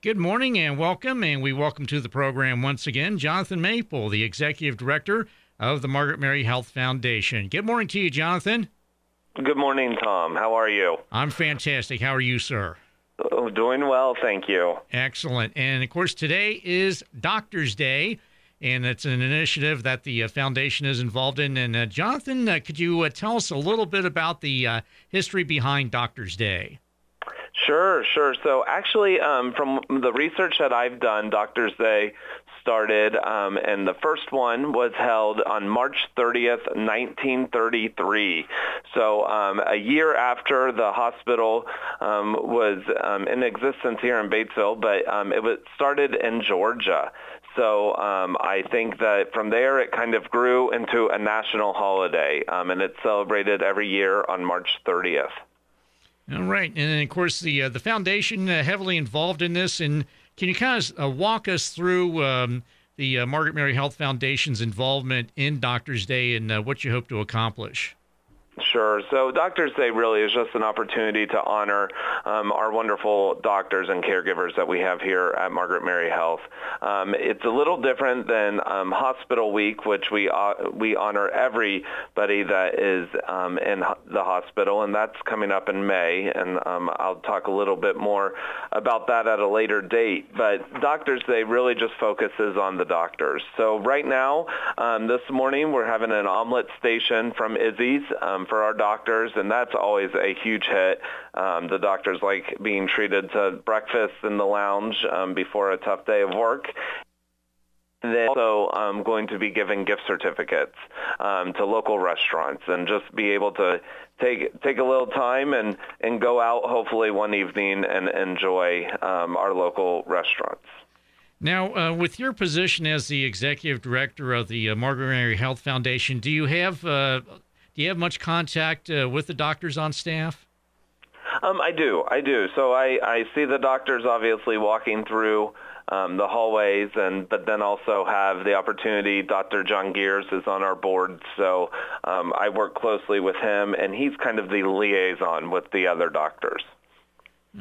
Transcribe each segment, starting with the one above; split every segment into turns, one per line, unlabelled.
Good morning and welcome, and we welcome to the program once again Jonathan Maple, the Executive Director of the Margaret Mary Health Foundation. Good morning to you, Jonathan.
Good morning, Tom. How are you?
I'm fantastic. How are you, sir?
Oh, doing well, thank you.
Excellent. And of course, today is Doctor's Day, and it's an initiative that the uh, foundation is involved in. And uh, Jonathan, uh, could you uh, tell us a little bit about the uh, history behind Doctor's Day?
Sure, sure. So actually, um, from the research that I've done, Doctors Day started, um, and the first one was held on March 30th, 1933. So um, a year after the hospital um, was um, in existence here in Batesville, but um, it was started in Georgia. So I think that from there it kind of grew into a national holiday, and it's celebrated every year on March 30th.
All right, and then of course the uh, the foundation uh, heavily involved in this. And can you kind of uh, walk us through um, the uh, Margaret Mary Health Foundation's involvement in Doctors Day and uh, what you hope to accomplish?
Sure. So Doctors Day really is just an opportunity to honor um, our wonderful doctors and caregivers that we have here at Margaret Mary Health. Um, it's a little different than um, Hospital Week, which we uh, we honor everybody that is um, in the hospital, and that's coming up in May. And um, I'll talk a little bit more about that at a later date. But Doctors Day really just focuses on the doctors. So right now, um, this morning, we're having an omelet station from Izzy's for our doctors, and that's always a huge hit. Um, the doctors like being treated to breakfast in the lounge um, before a tough day of work. Then also um, going to be giving gift certificates um, to local restaurants and just be able to take take a little time and, and go out hopefully one evening and enjoy um, our local restaurants.
Now, uh, with your position as the executive director of the uh, Margaret Mary Health Foundation, do you have uh, do you have much contact uh, with the doctors on staff?
Um, I do. I do. So I, I see the doctors obviously walking through um, the hallways, and but then also have the opportunity. Dr. John Gears is on our board, so um, I work closely with him, and he's kind of the liaison with the other doctors.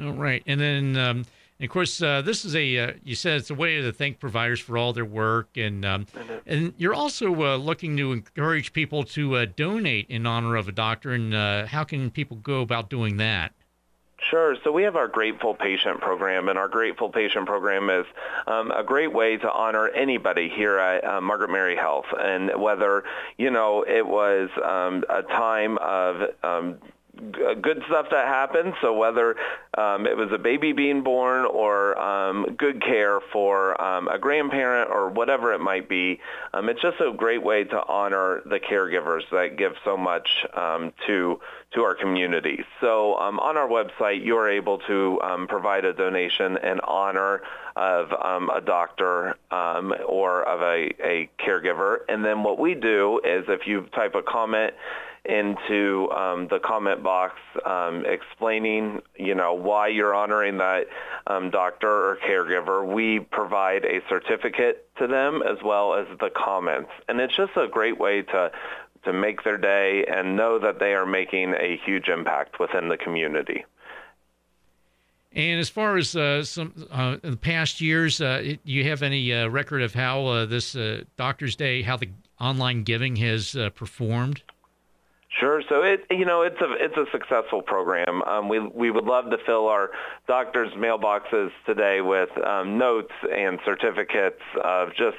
All right, and then um, and of course, uh, this is a uh, you said it's a way to thank providers for all their work, and um, and you're also uh, looking to encourage people to uh, donate in honor of a doctor. And uh, how can people go about doing that?
Sure. So we have our Grateful Patient Program, and our Grateful Patient Program is um, a great way to honor anybody here at uh, Margaret Mary Health. And whether, you know, it was um, a time of um, good stuff that happened. So whether um, it was a baby being born or um, good care for um, a grandparent or whatever it might be, um, it's just a great way to honor the caregivers that give so much um, to to our community. So um, on our website, you are able to provide a donation in honor of a doctor or of a, a caregiver. And then what we do is if you type a comment into um, the comment box um, explaining, you know, why you're honoring that um, doctor or caregiver. We provide a certificate to them as well as the comments. And it's just a great way to to make their day and know that they are making a huge impact within the community.
And as far as uh, some uh, the past years, uh, do you have any uh, record of how uh, this uh, Doctor's Day, how the online giving has performed?
Sure. So it, you know, it's a it's a successful program. Um, we we would love to fill our doctors' mailboxes today with um, notes and certificates of just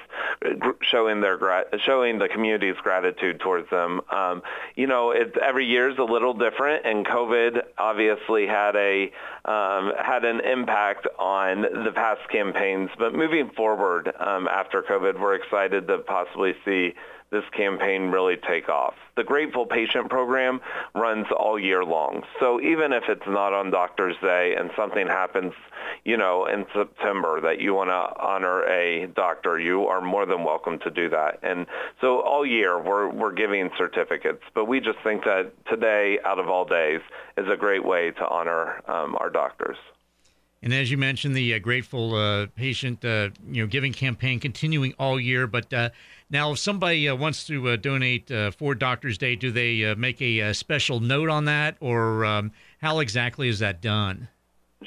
showing their showing the community's gratitude towards them. Um, you know, it's every year is a little different, and COVID obviously had a um, had an impact on the past campaigns. But moving forward um, after COVID, we're excited to possibly see this campaign really take off. The Grateful Patient Program runs all year long. So even if it's not on Doctor's Day and something happens, you know, in September that you want to honor a doctor, you are more than welcome to do that. And so all year we're, we're giving certificates, but we just think that today, out of all days, is a great way to honor um, our doctors.
And as you mentioned, the uh, Grateful uh, Patient, uh, you know, giving campaign continuing all year. But uh, now, if somebody uh, wants to uh, donate for Doctors Day, do they make a, a, special note on that, or um, how exactly is that done?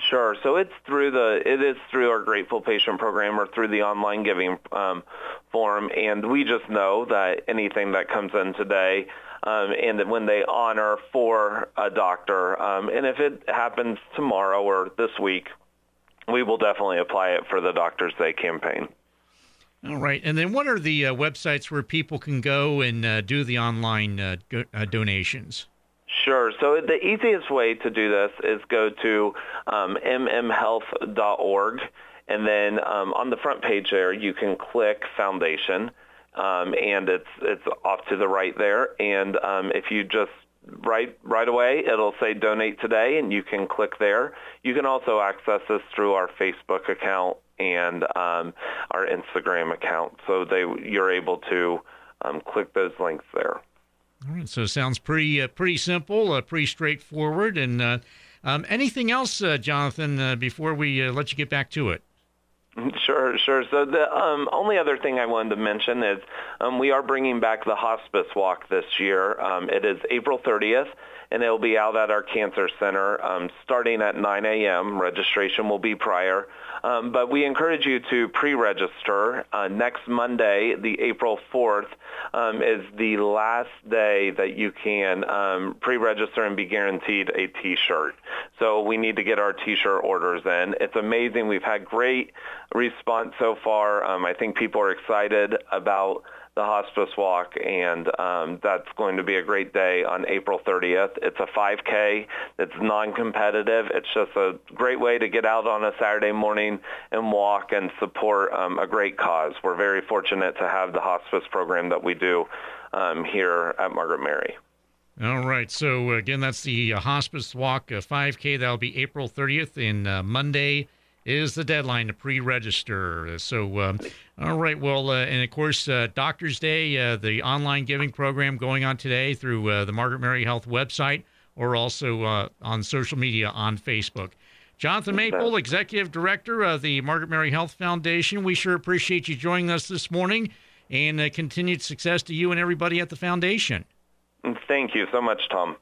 Sure. So it's through the it is through our Grateful Patient Program or through the online giving um, form, and we just know that anything that comes in today, um, and that when they honor for a doctor, um, and if it happens tomorrow or this week, we will definitely apply it for the Doctors Day campaign.
All right, and then what are the uh, websites where people can go and uh, do the online uh, go- uh, donations?
Sure. So the easiest way to do this is go to um, mmhealth.org, and then um, on the front page there, you can click Foundation, um, and it's it's off to the right there. And um, if you just right right away, it'll say Donate Today, and you can click there. You can also access this through our Facebook account and um, our Instagram account, so they you're able to um, click those links there.
All right, so it sounds pretty uh, pretty simple, uh, pretty straightforward. And uh, um, anything else, uh, Jonathan, uh, before we uh, let you get back to it?
Sure, sure. So the um, only other thing I wanted to mention is um, we are bringing back the hospice walk this year. Um, it is April 30th, and it will be out at our cancer center um, starting at 9 a.m. Registration will be prior. Um, but we encourage you to pre-register. Uh, next Monday, the April 4th, um, is the last day that you can um, pre-register and be guaranteed a T-shirt. So we need to get our T-shirt orders in. It's amazing. We've had great response so far. Um, I think people are excited about the hospice walk, and um, that's going to be a great day on April 30th. It's a 5K. It's non-competitive. It's just a great way to get out on a Saturday morning and walk and support um, a great cause. We're very fortunate to have the hospice program that we do um, here at Margaret Mary.
All right. So again, that's the uh, hospice walk uh, 5K. That'll be April 30th in uh, Monday is the deadline to pre-register. So, um, all right. Well, uh, and of course, uh, Doctors Day, uh, the online giving program going on today through uh, the Margaret Mary Health website, or also uh, on social media on Facebook. Jonathan Maple, Executive Director of the Margaret Mary Health Foundation. We sure appreciate you joining us this morning, and uh, continued success to you and everybody at the foundation.
Thank you so much, Tom.